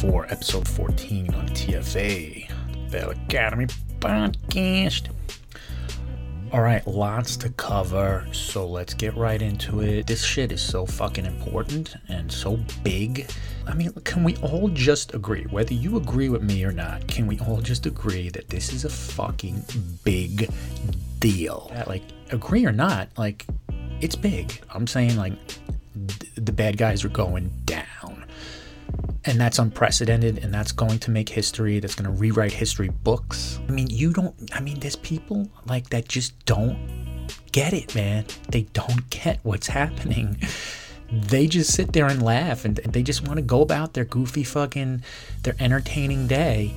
for episode 14 on TFA, the Bail Academy podcast. All right, lots to cover, so let's get right into it. This shit is so fucking important and so big. I mean, can we all just agree, whether you agree with me or not, can we all just agree that this is a fucking big deal? Like, agree or not, like, it's big. I'm saying, like, the bad guys are going down. And that's unprecedented, and that's going to make history. That's going to rewrite history books. I mean, you don't, I mean, there's people like that just don't get it, man. They don't get what's happening. They just sit there and laugh, and they just want to go about their goofy fucking, their entertaining day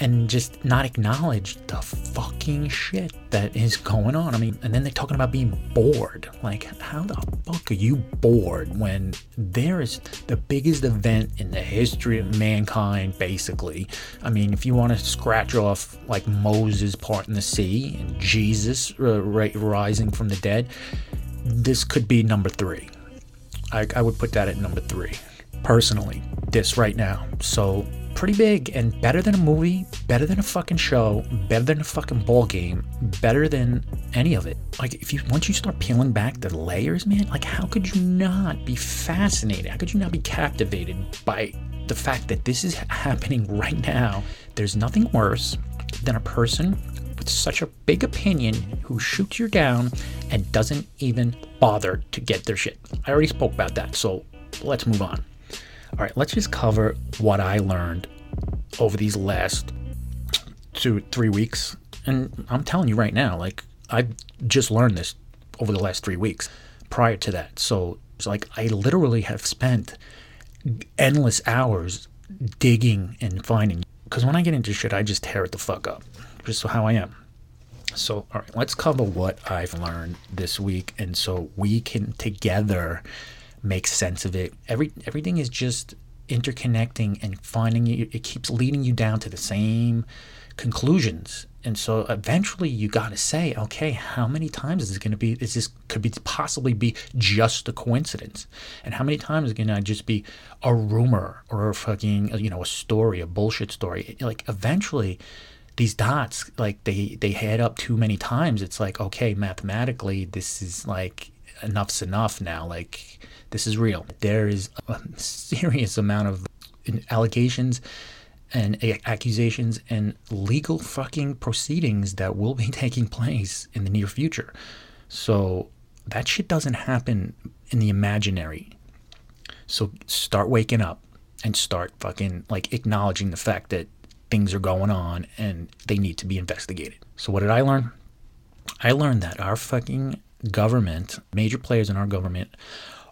and just not acknowledge the fucking shit that is going on. I mean, and then they're talking about being bored. Like, how the fuck are you bored when there is the biggest event in the history of mankind, basically? I mean, if you want to scratch off like Moses parting the sea and Jesus uh, rising from the dead, this could be number three. I, I would put that at number three, personally, this right now. So pretty big and better than a movie, better than a fucking show, better than a fucking ball game, better than any of it. Like if you once you start peeling back the layers, man, like how could you not be fascinated? How could you not be captivated by the fact that this is happening right now? There's nothing worse than a person with such a big opinion who shoots you down and doesn't even bother to get their shit. I already spoke about that, so let's move on. All right, let's just cover what I learned over these last two, three weeks. And I'm telling you right now, like, I just learned this over the last three weeks prior to that. So it's like I literally have spent endless hours digging and finding. Because when I get into shit, I just tear it the fuck up. Just how I am. So, all right, let's cover what I've learned this week. And so we can together make sense of it. Every everything is just interconnecting and finding you. It keeps leading you down to the same conclusions. And so eventually you got to say, okay, how many times is this going to be? Is this could be possibly be just a coincidence? And how many times is going to just be a rumor or a fucking you know a story, a bullshit story? Like eventually, these dots like they they add up too many times. It's like okay, mathematically, this is like enough's enough now. Like this is real. There is a serious amount of allegations and accusations and legal fucking proceedings that will be taking place in the near future. So that shit doesn't happen in the imaginary. So start waking up and start fucking like acknowledging the fact that things are going on and they need to be investigated. So what did I learn? I learned that our fucking government, major players in our government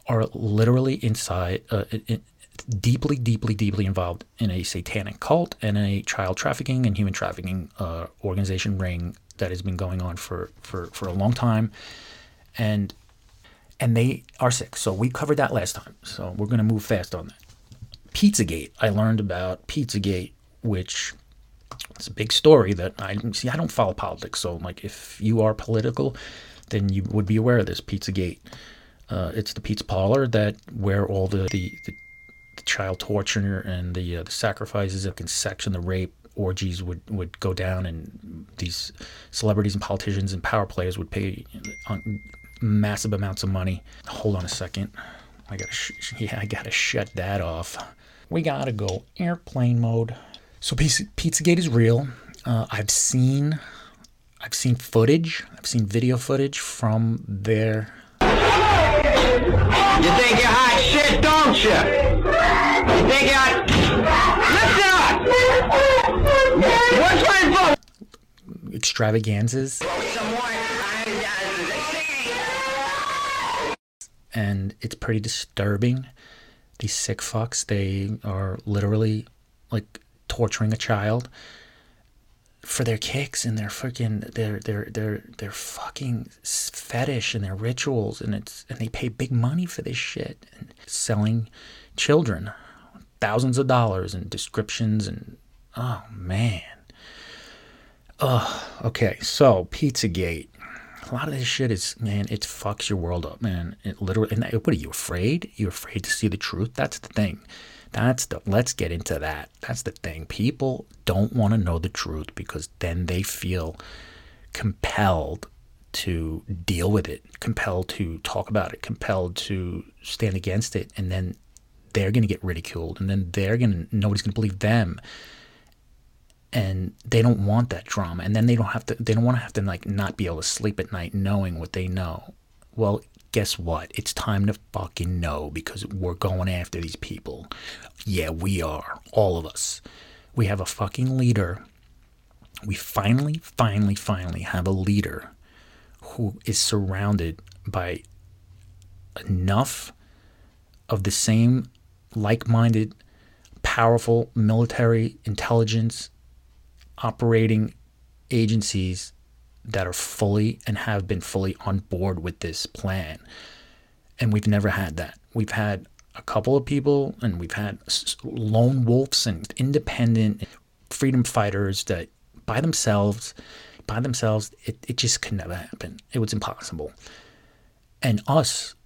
are literally inside, uh, in, deeply, deeply, deeply involved in a satanic cult and a child trafficking and human trafficking uh, organization ring that has been going on for, for, for a long time. And and they are sick. So we covered that last time. So we're going to move fast on that. Pizzagate. I learned about Pizzagate, which it's a big story that I see. I don't follow politics, so like if you are political, then you would be aware of this Pizzagate. Uh, it's the pizza parlor that where all the the, the, the child torture and the uh, the sacrifices of section, the rape orgies would, would go down, and these celebrities and politicians and power players would pay massive amounts of money. Hold on a second, I gotta sh- yeah I gotta shut that off. We gotta go airplane mode. So Pizza, Pizzagate is real. Uh, I've seen I've seen footage. I've seen video footage from their you think you're hot shit, don't you? You think you're hot... Listen up! What's my vote? Extravaganzas. And it's pretty disturbing. These sick fucks, they are literally like torturing a child for their kicks and their fucking their their their their fucking fetish and their rituals. And it's and they pay big money for this shit and selling children thousands of dollars and descriptions and oh man. Oh okay so pizzagate. A lot of this shit is man it fucks your world up man. It literally and what are you afraid? You're afraid to see the truth? That's the thing That's the let's get into that. That's the thing. People don't want to know the truth because then they feel compelled to deal with it, compelled to talk about it, compelled to stand against it, and then they're going to get ridiculed, and then they're going to nobody's going to believe them, and they don't want that drama, and then they don't have to, they don't want to have to like not be able to sleep at night knowing what they know. Well, guess what? It's time to fucking know because we're going after these people. Yeah, we are, all of us. We have a fucking leader. We finally, finally, finally have a leader who is surrounded by enough of the same like minded, powerful military intelligence operating agencies that are fully and have been fully on board with this plan. And we've never had that. We've had a couple of people and we've had lone wolves and independent freedom fighters that by themselves by themselves, it, it just could never happen. It was impossible. And us,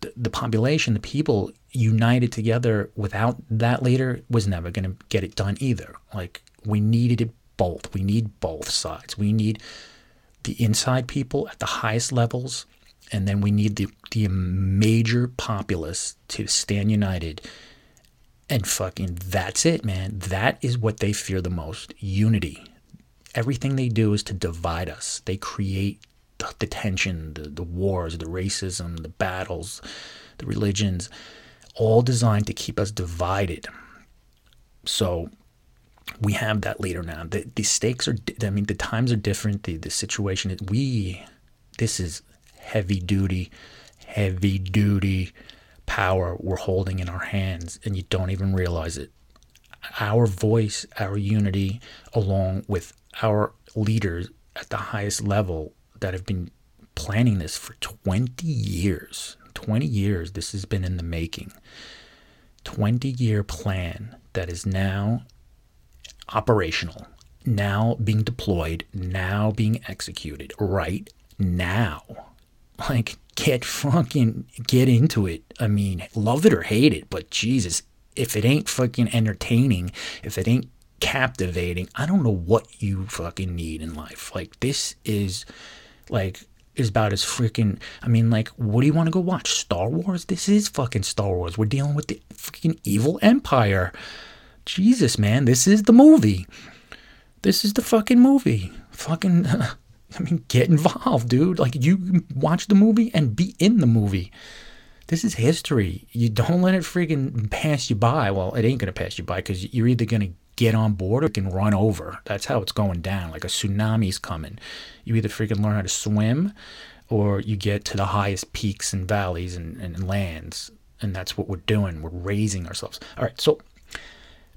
the, the population, the people united together without that leader was never going to get it done either. Like, we needed it both. We need both sides. We need the inside people at the highest levels, and then we need the, the major populace to stand united. And fucking, that's it, man. That is what they fear the most unity everything they do is to divide us. They create the, the tension, the, the wars, the racism, the battles, the religions, all designed to keep us divided. So we have that leader now. The, the stakes are, I mean, the times are different. The, the situation is, we, this is heavy duty, heavy duty power we're holding in our hands, and you don't even realize it. Our voice, our unity, along with our leaders at the highest level that have been planning this for 20 years. 20 years this has been in the making. 20 year plan that is now operational, now being deployed, now being executed right now. Like, get fucking get into it. I mean, love it or hate it, but Jesus, if it ain't fucking entertaining, if it ain't captivating. I don't know what you fucking need in life. Like this is like is about as freaking I mean like what do you want to go watch? Star Wars? This is fucking Star Wars. We're dealing with the freaking evil empire. Jesus, man, this is the movie. This is the fucking movie. Fucking I mean get involved, dude. Like you watch the movie and be in the movie. This is history. You don't let it freaking pass you by. Well, it ain't gonna pass you by because you're either gonna get on board or can run over. That's how it's going down. Like a tsunami's coming. You either freaking learn how to swim or you get to the highest peaks and valleys and, and lands. And that's what we're doing. We're raising ourselves. All right, so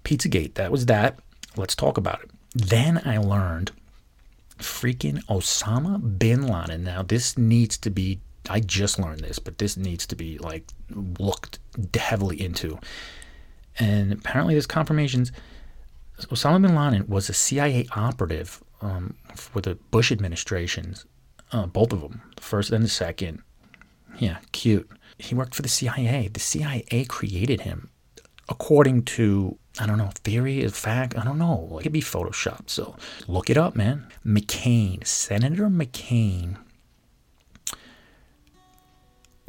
Pizzagate, that was that. Let's talk about it. Then I learned freaking Osama bin Laden. Now, this needs to be, I just learned this, but this needs to be like looked heavily into. And apparently, there's confirmations Osama bin Laden was a CIA operative um, for the Bush administrations, uh, both of them, the first and the second. Yeah, cute. He worked for the CIA. The CIA created him, according to I don't know theory, is fact. I don't know. It could be photoshopped. So look it up, man. McCain, Senator McCain,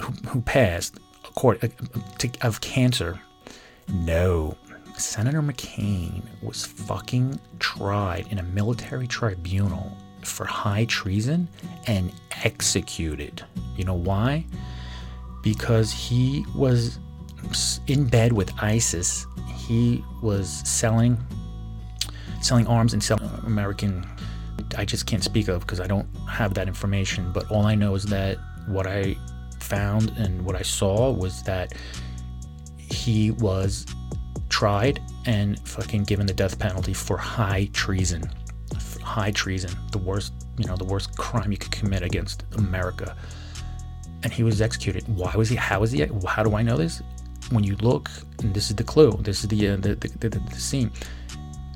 who, who passed according, uh, to, of cancer. No, Senator McCain was fucking tried in a military tribunal for high treason and executed. You know why? Because he was in bed with ISIS. He was selling selling arms and selling American I just can't speak of because I don't have that information, but all I know is that what I found and what I saw was that he was tried and fucking given the death penalty for high treason. High treason, the worst, you know, the worst crime you could commit against America. And he was executed. Why was he? How was he? How do I know this? When you look, and this is the clue. This is the uh, the, the, the, the scene.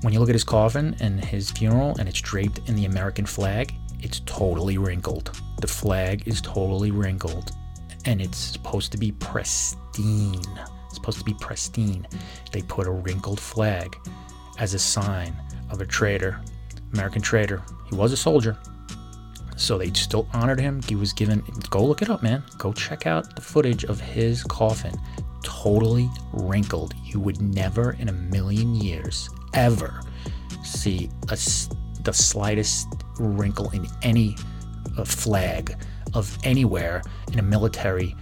When you look at his coffin and his funeral, and it's draped in the American flag, it's totally wrinkled. The flag is totally wrinkled, and it's supposed to be pristine It's supposed to be pristine. They put a wrinkled flag as a sign of a traitor, American traitor. He was a soldier. So they still honored him. He was given, go look it up, man. Go check out the footage of his coffin. Totally wrinkled. You would never in a million years ever see a, the slightest wrinkle in any uh, flag of anywhere in a military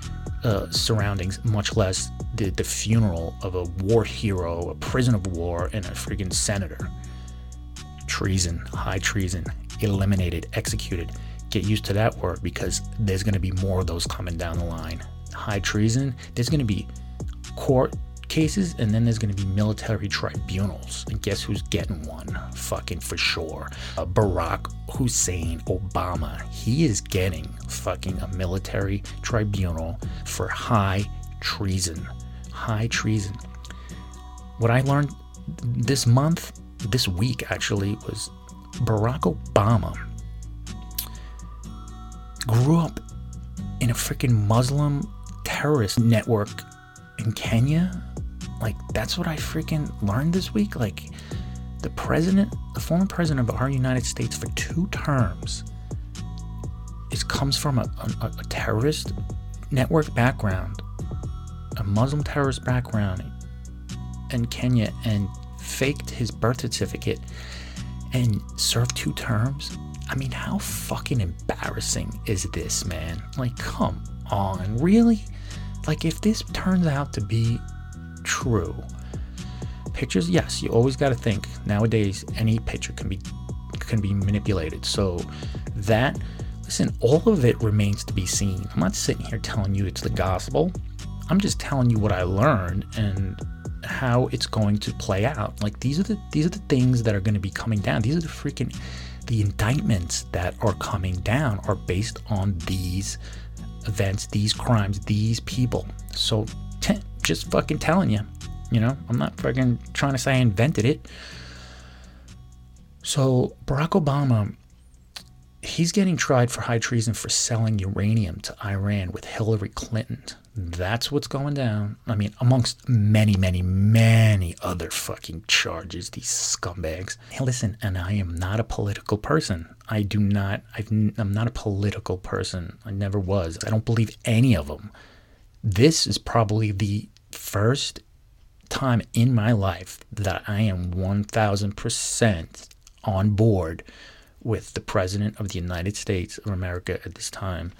uh, surroundings, much less the, the funeral of a war hero, a prison of war, and a freaking senator. Treason, high treason, eliminated, executed. Get used to that word because there's going to be more of those coming down the line. High treason, there's going to be court cases and then there's going to be military tribunals. And guess who's getting one? Fucking for sure. Uh, Barack Hussein Obama. He is getting fucking a military tribunal for high treason. High treason. What I learned this month, this week actually, was Barack Obama grew up in a freaking Muslim terrorist network in Kenya. Like, that's what I freaking learned this week. Like, the president, the former president of our United States for two terms, is comes from a, a, a terrorist network background, a Muslim terrorist background in Kenya, and faked his birth certificate and served two terms. I mean, how fucking embarrassing is this, man? Like, come on, really? Like, if this turns out to be true, pictures, yes, you always got to think nowadays any picture can be can be manipulated. So that listen, all of it remains to be seen. I'm not sitting here telling you it's the gospel. I'm just telling you what I learned and how it's going to play out. Like these are the these are the things that are going to be coming down. These are the freaking the indictments that are coming down are based on these events, these crimes, these people. So t- just fucking telling you, you know, I'm not fucking trying to say I invented it. So Barack Obama he's getting tried for high treason for selling uranium to Iran with Hillary Clinton. That's what's going down. I mean, amongst many, many, many other fucking charges, these scumbags. Hey, listen, and I am not a political person. I do not, i am not a political person. I never was. I don't believe any of them. This is probably the first time in my life that I am 1000% on board with the President of the United States of America at this time,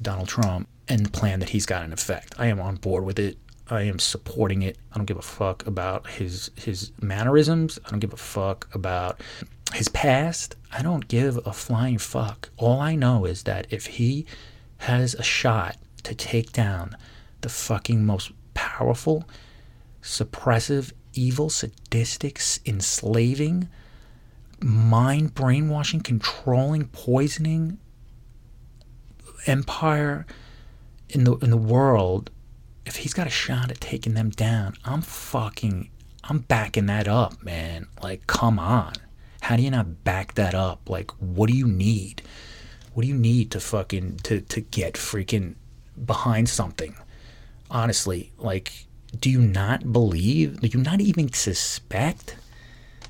Donald Trump, and the plan that he's got in effect. I am on board with it. I am supporting it. I don't give a fuck about his his mannerisms. I don't give a fuck about his past. I don't give a flying fuck. All I know is that if he has a shot to take down the fucking most powerful, suppressive, evil, sadistic, enslaving, mind brainwashing, controlling, poisoning empire in the in the world, if he's got a shot at taking them down, I'm fucking I'm backing that up, man. Like, come on. How do you not back that up? Like, what do you need? What do you need to fucking to to get freaking behind something? Honestly, like, do you not believe? Do you not even suspect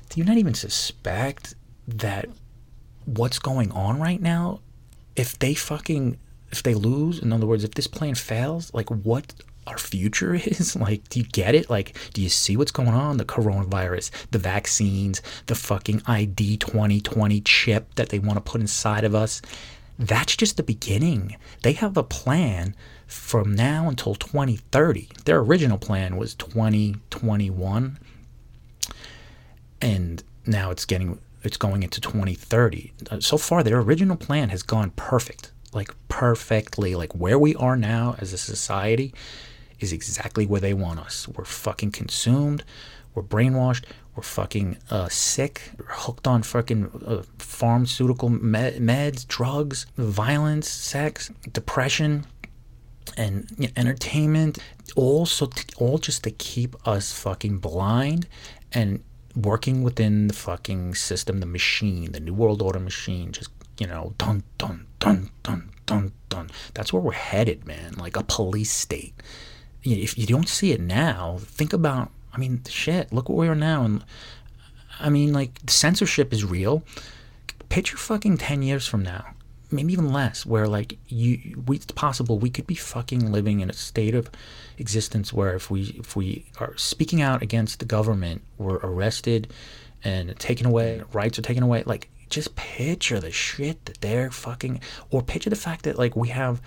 do you not even suspect that what's going on right now, if they fucking, if they lose, in other words, if this plan fails, like what our future is? Like, do you get it? Like, do you see what's going on? The coronavirus, the vaccines, the fucking ID 2020 chip that they want to put inside of us. That's just the beginning. They have a plan from now until 2030. Their original plan was 2021 and now it's getting it's going into 2030. Uh, so far, their original plan has gone perfect, like perfectly. Like where we are now as a society is exactly where they want us. We're fucking consumed. We're brainwashed. We're fucking uh, sick. We're hooked on fucking uh, pharmaceutical med- meds, drugs, violence, sex, depression, and you know, entertainment. All so t- all just to keep us fucking blind and working within the fucking system, the machine, the New World Order machine, just, you know, dun, dun, dun, dun, dun, dun. That's where we're headed, man. Like a police state. if you don't see it now, think about. I mean, shit. Look where we are now, and I mean, like censorship is real. Picture fucking ten years from now, maybe even less, where like you, we, it's possible we could be fucking living in a state of existence where if we if we are speaking out against the government, we're arrested and taken away, rights are taken away. Like, just picture the shit that they're fucking, or picture the fact that like we have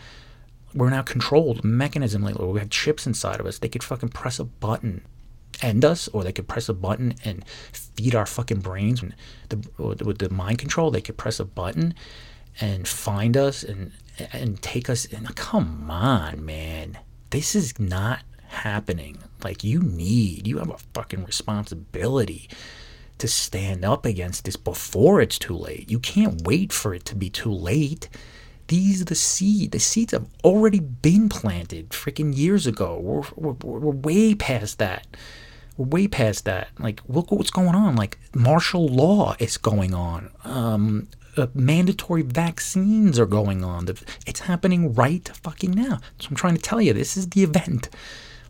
we're now controlled mechanism like we have chips inside of us. They could fucking press a button end us or they could press a button and feed our fucking brains. The, with the mind control they could press a button and find us and and take us and come on man. This is not happening. Like you need you have a fucking responsibility to stand up against this before it's too late you can't wait for it to be too late these are the seed. The seeds have already been planted freaking years ago. We're, we're, we're way past that. We're way past that. Like, look what's going on. Like, martial law is going on. Um, uh, mandatory vaccines are going on. It's happening right fucking now. So I'm trying to tell you, this is the event.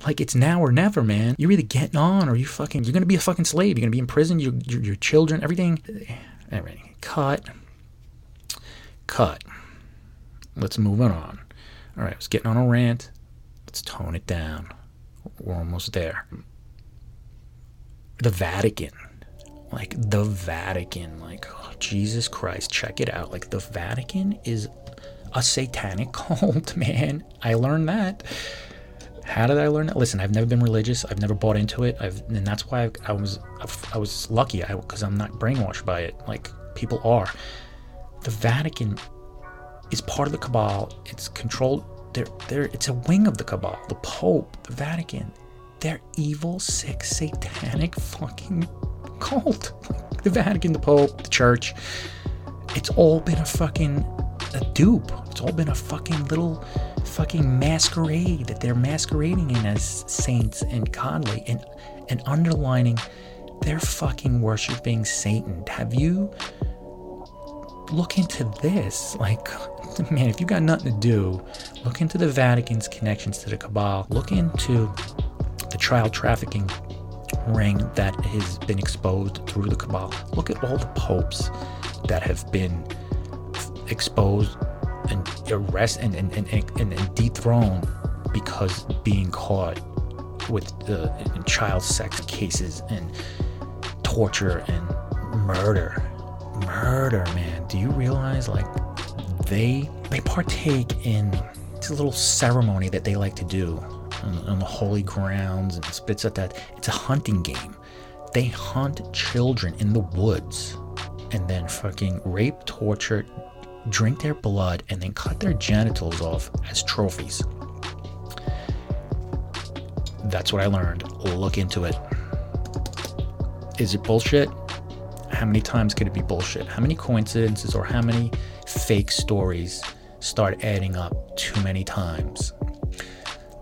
Like it's now or never, man. You're either getting on or you fucking you're gonna be a fucking slave. You're gonna be in prison. Your your, your children, everything, eh, everything. Cut. Cut. Let's move on. All right, I was getting on a rant. Let's tone it down. We're almost there. The Vatican. Like, the Vatican. Like, oh, Jesus Christ, check it out. Like, the Vatican is a satanic cult, man. I learned that. How did I learn that? Listen, I've never been religious. I've never bought into it. I've, and that's why I, I was I was lucky because I'm not brainwashed by it like people are. The Vatican is part of the cabal. It's controlled. They're, they're, it's a wing of the cabal. The Pope, the Vatican, they're evil, sick, satanic fucking cult. the Vatican, the Pope, the Church. It's all been a fucking a dupe. It's all been a fucking little fucking masquerade that they're masquerading in as saints and godly and and underlining they're fucking worshiping Satan. Have you look into this? Like man, if you got nothing to do, look into the Vatican's connections to the cabal. Look into the child trafficking ring that has been exposed through the cabal. Look at all the popes that have been exposed and arrested and, and, and, and, dethroned because being caught with uh, the child sex cases and torture and murder. Murder, man. Do you realize like they they partake in a little ceremony that they like to do on, on the holy grounds and spits at that. It's a hunting game. They hunt children in the woods and then fucking rape, torture, drink their blood, and then cut their genitals off as trophies. That's what I learned. Look into it. Is it bullshit? How many times could it be bullshit? How many coincidences or how many fake stories start adding up too many times.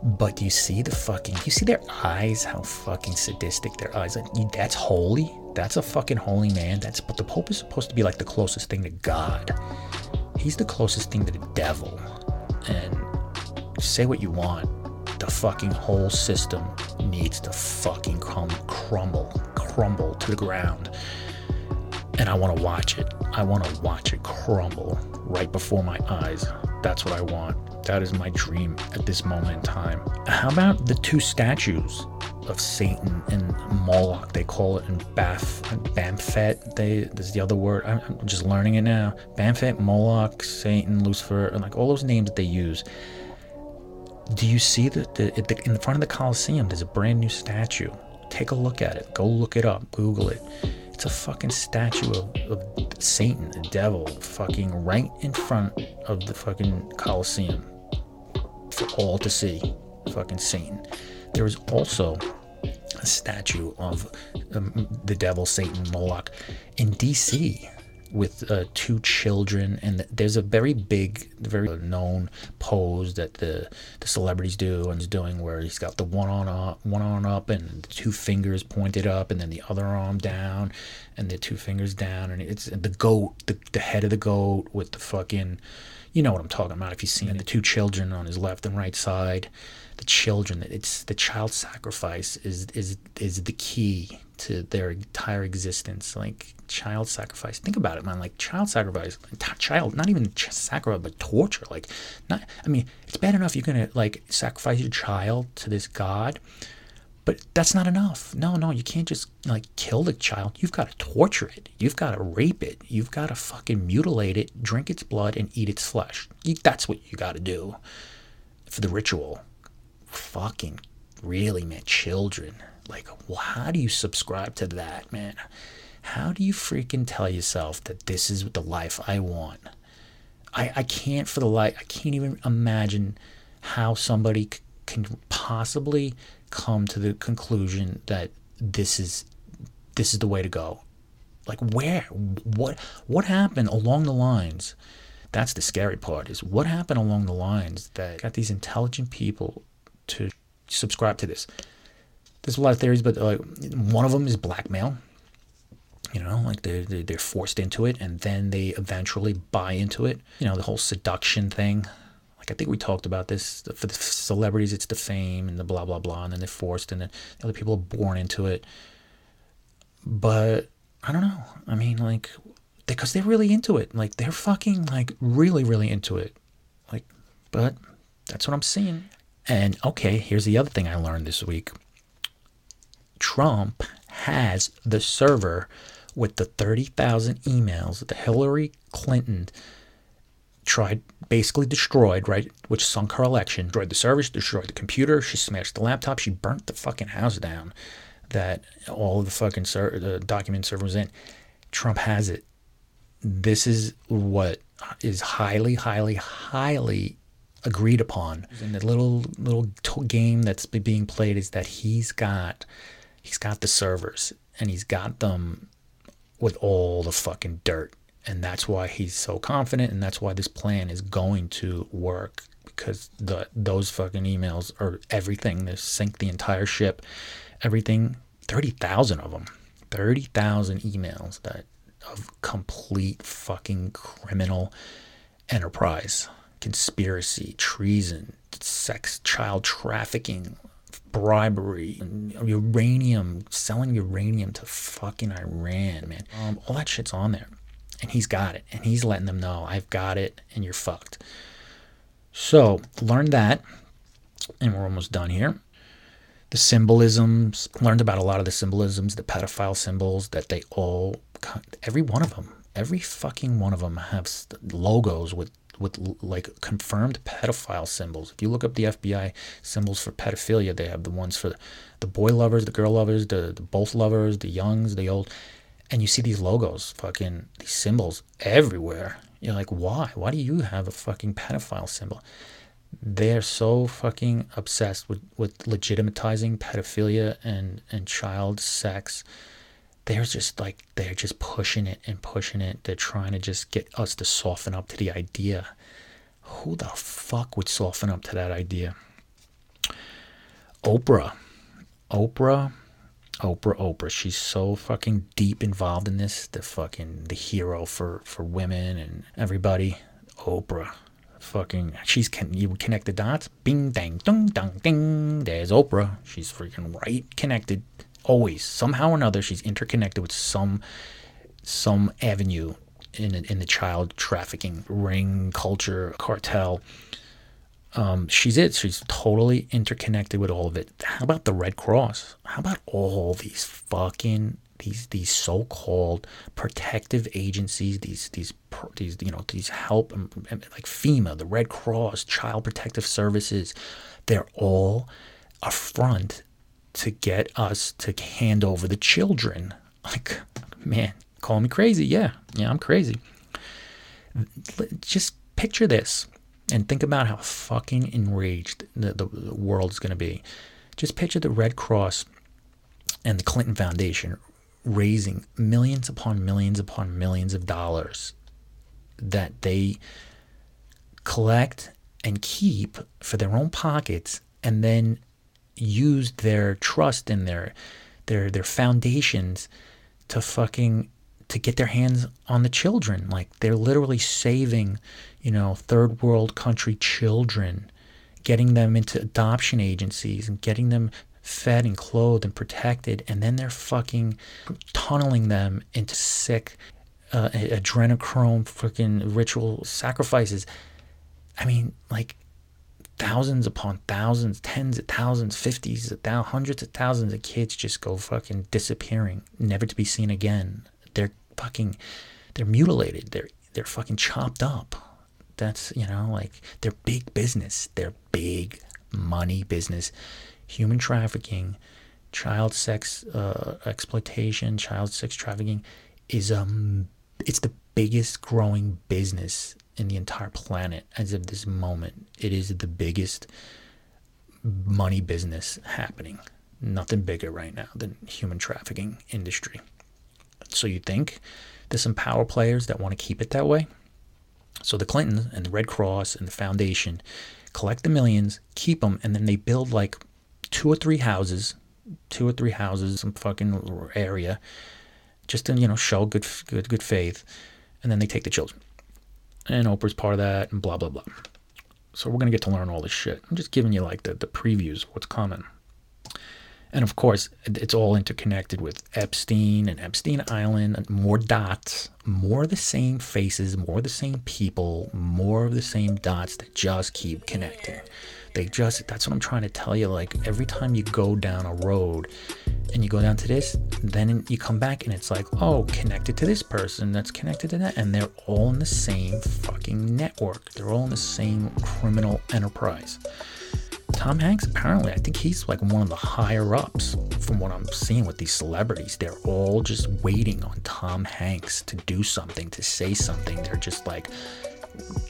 But do you see the fucking, do you see their eyes? How fucking sadistic their eyes are. That's holy. That's a fucking holy man. That's, but the Pope is supposed to be like the closest thing to God. He's the closest thing to the devil. And say what you want. The fucking whole system needs to fucking crum- crumble, crumble to the ground and I want to watch it. I want to watch it crumble right before my eyes. That's what I want. That is my dream at this moment in time. How about the two statues of Satan and Moloch? They call it in Bath, Baphomet. They there's the other word. I'm just learning it now. Bamfet, Moloch, Satan, Lucifer, and like all those names that they use. Do you see that the, the, in the front of the Colosseum? There's a brand new statue. Take a look at it. Go look it up. Google it. It's a fucking statue of, of Satan, the devil, fucking right in front of the fucking Colosseum for all to see. Fucking Satan. There is also a statue of um, the devil, Satan, Moloch in DC with uh, two children, and there's a very big, very known pose that the the celebrities do and is doing, where he's got the one on up, one arm up, and the two fingers pointed up, and then the other arm down, and the two fingers down, and it's the goat, the the head of the goat with the fucking, you know what I'm talking about if you've seen it, the two children on his left and right side. The children. It's the child sacrifice is is is the key to their entire existence. Like child sacrifice. Think about it, man. Like child sacrifice, child, not even sacrifice, but torture. Like, not. I mean, it's bad enough you're gonna like sacrifice your child to this god, but that's not enough. No, no, you can't just like kill the child. You've got to torture it. You've got to rape it. You've got to fucking mutilate it, drink its blood, and eat its flesh. You, that's what you got to do for the ritual. Fucking really, man. Children. Like, well, how do you subscribe to that, man? How do you freaking tell yourself that this is the life I want? I, I can't for the life, I can't even imagine how somebody c- can possibly come to the conclusion that this is this is the way to go. Like where? What what happened along the lines? That's the scary part is what happened along the lines that got these intelligent people to subscribe to this. There's a lot of theories, but like one of them is blackmail. You know like they're, they're forced into it and then they eventually buy into it. You know the whole seduction thing. Like i think we talked about this. For the celebrities it's the fame and the blah blah blah and then they're forced and then other people are born into it. But i don't know. I mean like because they're really into it. Like they're fucking like really really into it. Like but that's what i'm seeing and okay here's the other thing i learned this week trump has the server with the 30,000 emails that Hillary Clinton tried, basically destroyed, right? Which sunk her election, destroyed the servers, destroyed the computer, she smashed the laptop, she burnt the fucking house down that all of the fucking ser- the document server was in. Trump has it. This is what is highly, highly, highly agreed upon. And the little little game that's being played is that he's got he's got the servers and he's got them with all the fucking dirt. And that's why he's so confident, and that's why this plan is going to work because the those fucking emails are everything. They sink the entire ship, everything. Thirty thousand of them, thirty thousand emails that of complete fucking criminal enterprise, conspiracy, treason, sex, child trafficking, bribery, uranium, selling uranium to fucking Iran, man. Um, all that shit's on there. And he's got it. And he's letting them know, I've got it and you're fucked. So learn that. And we're almost done here. The symbolisms, learned about a lot of the symbolisms, the pedophile symbols that they all, every one of them, every fucking one of them have logos with with like confirmed pedophile symbols. If you look up the FBI symbols for pedophilia, they have the ones for the boy lovers, the girl lovers, the, the both lovers, the youngs, the old, and you see these logos, fucking these symbols everywhere. You're like, why? Why do you have a fucking pedophile symbol? They're so fucking obsessed with, with legitimatizing pedophilia and, and child sex they're just like they're just pushing it and pushing it. They're trying to just get us to soften up to the idea. Who the fuck would soften up to that idea? Oprah. Oprah. Oprah, Oprah. She's so fucking deep involved in this. The fucking the hero for for women and everybody. Oprah. Fucking she's can you connect the dots? Bing dang dong dong ding. There's Oprah. She's freaking right connected always somehow or another she's interconnected with some some avenue in in the child trafficking ring culture cartel. Um, she's it. She's totally interconnected with all of it. How about the Red Cross? How about all these fucking these these so-called protective agencies? These these these you know these help like FEMA, the Red Cross, Child Protective Services. They're all a front to get us to hand over the children. Like, man, call me crazy. Yeah, yeah, I'm crazy. Just picture this and think about how fucking enraged the, the, the world is going to be. Just picture the Red Cross and the Clinton Foundation raising millions upon millions upon millions of dollars that they collect and keep for their own pockets and then used their trust and their their their foundations to fucking to get their hands on the children. Like they're literally saving, you know, third world country children, getting them into adoption agencies and getting them fed and clothed and protected, and then they're fucking tunneling them into sick uh, adrenochrome freaking ritual sacrifices. I mean, like thousands upon thousands, tens of thousands, fifties of thousands, hundreds of thousands of kids just go fucking disappearing, never to be seen again. They're fucking, they're mutilated. They're they're fucking chopped up. That's you know like they're big business. They're big money business. Human trafficking, child sex uh, exploitation, child sex trafficking is um it's the biggest growing business in the entire planet as of this moment. It is the biggest money business happening. Nothing bigger right now than human trafficking industry. So you think there's some power players that want to keep it that way? So the Clintons and the Red Cross and the Foundation collect the millions, keep them, and then they build like two or three houses, two or three houses, some fucking area, just to you know show good, good, good faith, and then they take the children and Oprah's part of that, and blah blah blah. So we're gonna get to learn all this shit. I'm just giving you like the the previews what's coming. And of course, it's all interconnected with Epstein and Epstein Island, and more dots, more of the same faces, more of the same people, more of the same dots that just keep connecting. They just, that's what I'm trying to tell you. Like every time you go down a road and you go down to this, then you come back and it's like, oh, connected to this person, that's connected to that. And they're all in the same fucking network. They're all in the same criminal enterprise. Tom Hanks, apparently, I think he's like one of the higher ups from what I'm seeing with these celebrities. They're all just waiting on Tom Hanks to do something, to say something. They're just like,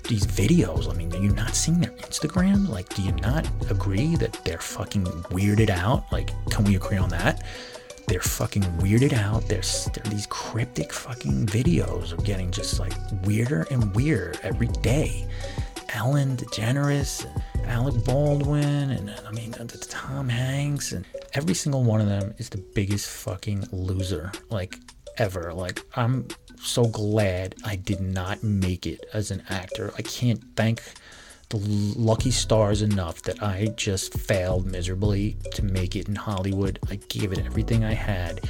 these videos. I mean, are you not seeing their Instagram? Like, do you not agree that they're fucking weirded out? Like, can we agree on that? They're fucking weirded out. There's these cryptic fucking videos are getting just like weirder and weirder every day. Ellen DeGeneres, Alec Baldwin, and I mean Tom Hanks, and every single one of them is the biggest fucking loser like ever. Like I'm so glad I did not make it as an actor. I can't thank the lucky stars enough that I just failed miserably to make it in Hollywood. I gave it everything I had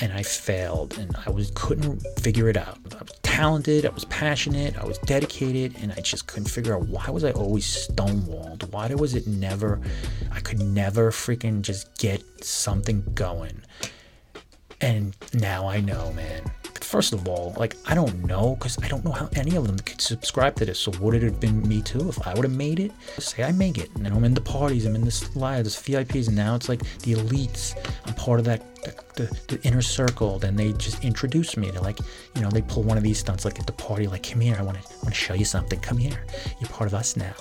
and I failed and I was couldn't figure it out. I was talented, I was passionate, I was dedicated, and I just couldn't figure out why was I always stonewalled? Why was it never I could never freaking just get something going. And now I know, man first of all, like I don't know because I don't know how any of them could subscribe to this. So would it have been me too if I would have made it? Say I make it, and then I'm in the parties, I'm in this live, this VIPs, and now it's like the elites. I'm part of that the, the, inner circle. Then they just introduce me. They're like, you know, they pull one of these stunts like at the party, like, come here, I want to want to show you something. Come here, you're part of us now.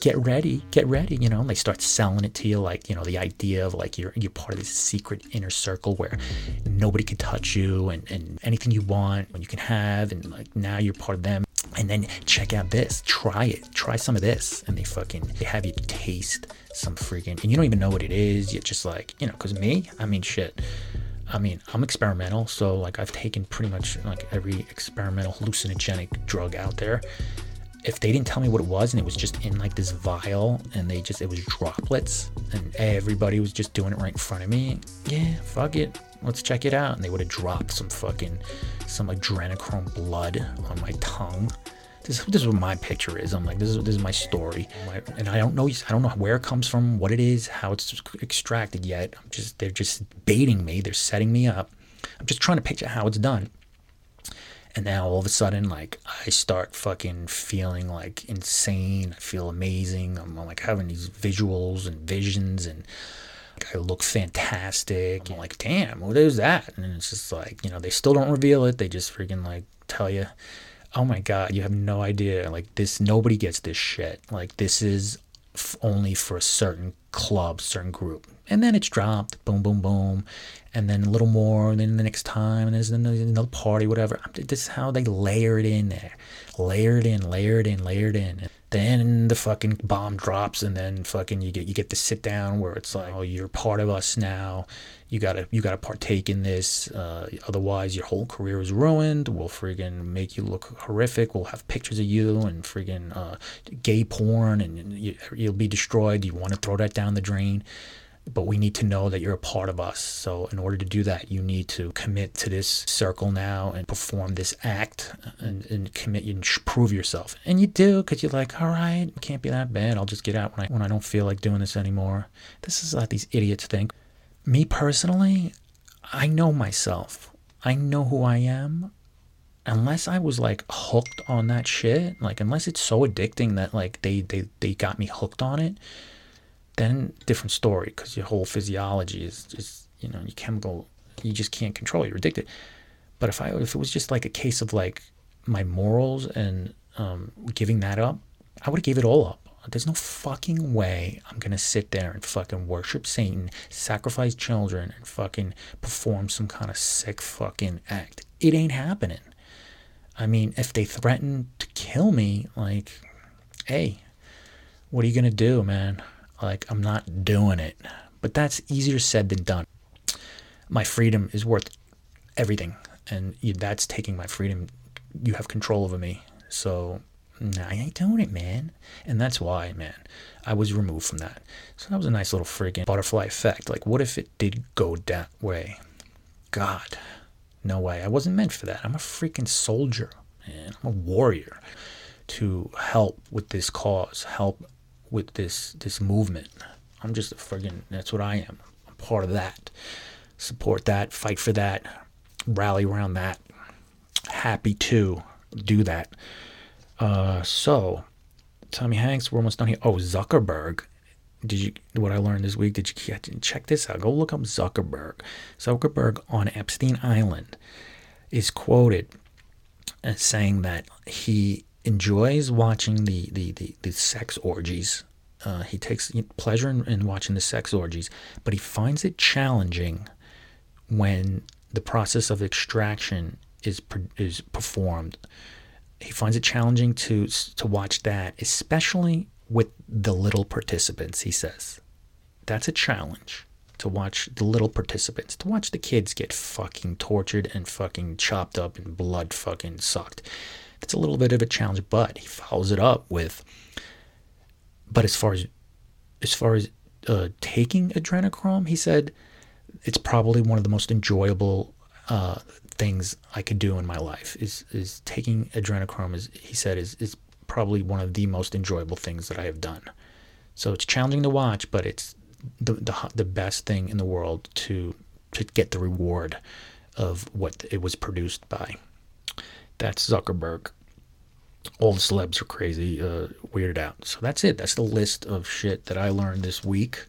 Get ready, get ready. You know, and they start selling it to you, like, you know, the idea of like you're you're part of this secret inner circle where nobody can touch you, and and anything you want, you can have, and like now you're part of them. And then check out this, try it, try some of this, and they fucking they have you taste some freaking, and you don't even know what it is. You're just like, you know, because me, I mean, shit. I mean, I'm experimental, so like I've taken pretty much like every experimental hallucinogenic drug out there. If they didn't tell me what it was and it was just in like this vial and they just it was droplets and everybody was just doing it right in front of me, yeah, fuck it, let's check it out. And they would have dropped some fucking some adrenochrome blood on my tongue this, this is what my picture is. I'm like, this is this is my story, and I don't know, I don't know where it comes from, what it is, how it's extracted yet. I'm just, they're just baiting me. They're setting me up. I'm just trying to picture how it's done. And now all of a sudden, like I start fucking feeling like insane. I feel amazing. I'm, I'm like having these visuals and visions and. I look fantastic. I'm like, damn, what is that? And it's just like, you know, they still don't reveal it. They just freaking like tell you oh my god, you have no idea. Like this, nobody gets this shit. Like this is f- only for a certain club, certain group. And then it's dropped, boom, boom, boom, and then a little more, and then the next time, and there's another party, whatever. This is how they layer it in there, layer it in, layer it in, layer it in. Then the fucking bomb drops, and then fucking you get you get to sit down where it's like, oh, you're part of us now. You gotta you gotta partake in this. Uh, otherwise, your whole career is ruined. We'll friggin' make you look horrific. We'll have pictures of you and friggin' uh, gay porn, and you, you'll be destroyed. You want to throw that down the drain but we need to know that you're a part of us. So, in order to do that, you need to commit to this circle now and perform this act and, and commit and prove yourself. And you do because you're like, all right, it can't be that bad. I'll just get out when I, when I don't feel like doing this anymore. This is what these idiots think. Me personally, I know myself, I know who I am. Unless I was like hooked on that shit, like unless it's so addicting that like they they, they got me hooked on it, then different story because your whole physiology is just you know your chemical you just can't control you're addicted. But if i if it was just like a case of like my morals and um, giving that up i would have gave it all up. There's no fucking way i'm gonna sit there and fucking worship satan sacrifice children and fucking perform some kind of sick fucking act. It ain't happening. I mean if they threaten to kill me like hey what are you gonna do man like, I'm not doing it. But that's easier said than done. My freedom is worth everything. And that's taking my freedom. You have control over me. So, nah, I ain't doing it, man. And that's why, man, I was removed from that. So that was a nice little freaking butterfly effect. Like, what if it did go that way? God, no way. I wasn't meant for that. I'm a freaking soldier, man. I'm a warrior to help with this cause, help with this this movement. I'm just a friggin' that's what I am. I'm part of that. Support that, fight for that, rally around that. Happy to do that. Uh, so, Tommy Hanks, we're almost done here. Oh, Zuckerberg. Did you what I learned this week? Did you check this out? Go look up Zuckerberg. Zuckerberg on Epstein Island is quoted as saying that he enjoys watching the the the, the sex orgies. Uh, he takes pleasure in, in watching the sex orgies, but he finds it challenging when the process of extraction is is performed. He finds it challenging to to watch that, especially with the little participants. He says that's a challenge to watch the little participants, to watch the kids get fucking tortured and fucking chopped up and blood fucking sucked. It's a little bit of a challenge, but he follows it up with. But as far as as far as uh, taking adrenochrome, he said it's probably one of the most enjoyable uh, things I could do in my life. Is is taking adrenochrome? Is he said is is probably one of the most enjoyable things that I have done. So it's challenging to watch, but it's the the, the best thing in the world to to get the reward of what it was produced by. That's Zuckerberg. All the celebs are crazy, uh, weirded out. So that's it. That's the list of shit that I learned this week.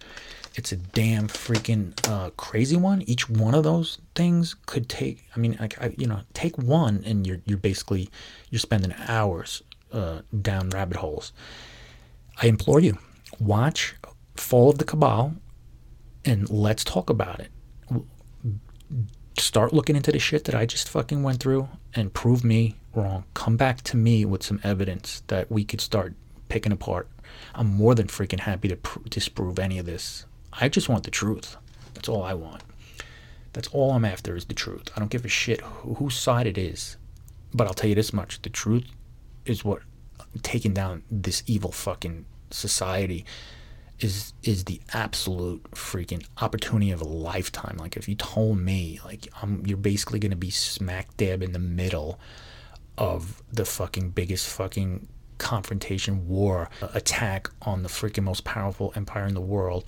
It's a damn freaking uh, crazy one. Each one of those things could take. I mean, like I, you know, take one and you're you're basically you're spending hours uh, down rabbit holes. I implore you, watch Fall of the Cabal, and let's talk about it start looking into the shit that I just fucking went through and prove me wrong. Come back to me with some evidence that we could start picking apart. I'm more than freaking happy to pr- disprove any of this. I just want the truth. That's all I want. That's all I'm after is the truth. I don't give a shit wh- whose side it is. But I'll tell you this much the truth is what taking down this evil fucking society is is the absolute freaking opportunity of a lifetime. Like if you told me like I'm you're basically gonna be smack dab in the middle of the fucking biggest fucking confrontation war attack on the freaking most powerful empire in the world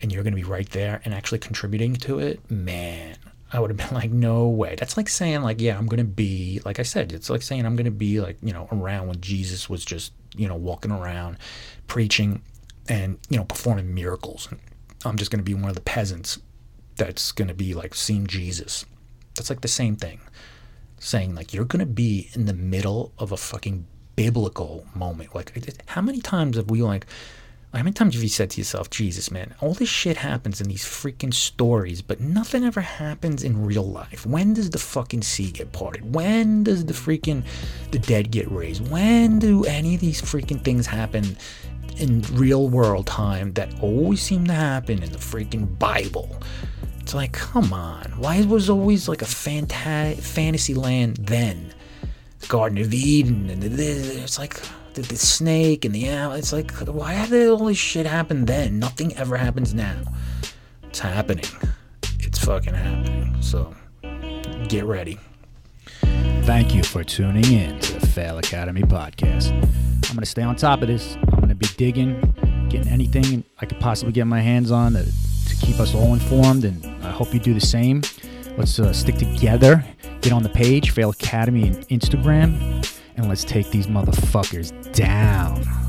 and you're to be right there and actually contributing to it man i would have been like no way that's like saying like yeah i'm to be like i said it's like saying i'm to be like you know around when jesus was just you know walking around preaching and you know performing miracles. I'm just going to be one of the peasants that's going to be like seeing Jesus. That's like the same thing. Saying like you're going to be in the middle of a fucking biblical moment. Like how many times have we like How many times have you said to yourself, Jesus, man, all this shit happens in these freaking stories, but nothing ever happens in real life? When does the fucking sea get parted? When does the freaking the dead get raised? When do any of these freaking things happen in real world time that always seem to happen in the freaking Bible? It's like, come on. Why was always like a fanta- fantasy land then? Garden of Eden and it's like the, the snake and the owl. It's like, why did all this shit happen then? Nothing ever happens now. It's happening. It's fucking happening. So get ready. Thank you for tuning in to the Fail Academy podcast. I'm going to stay on top of this. I'm going to be digging, getting anything I could possibly get my hands on to, to keep us all informed, and I hope you do the same. Let's uh, stick together, get on the page, Fail Academy and Instagram, and let's take these motherfuckers down.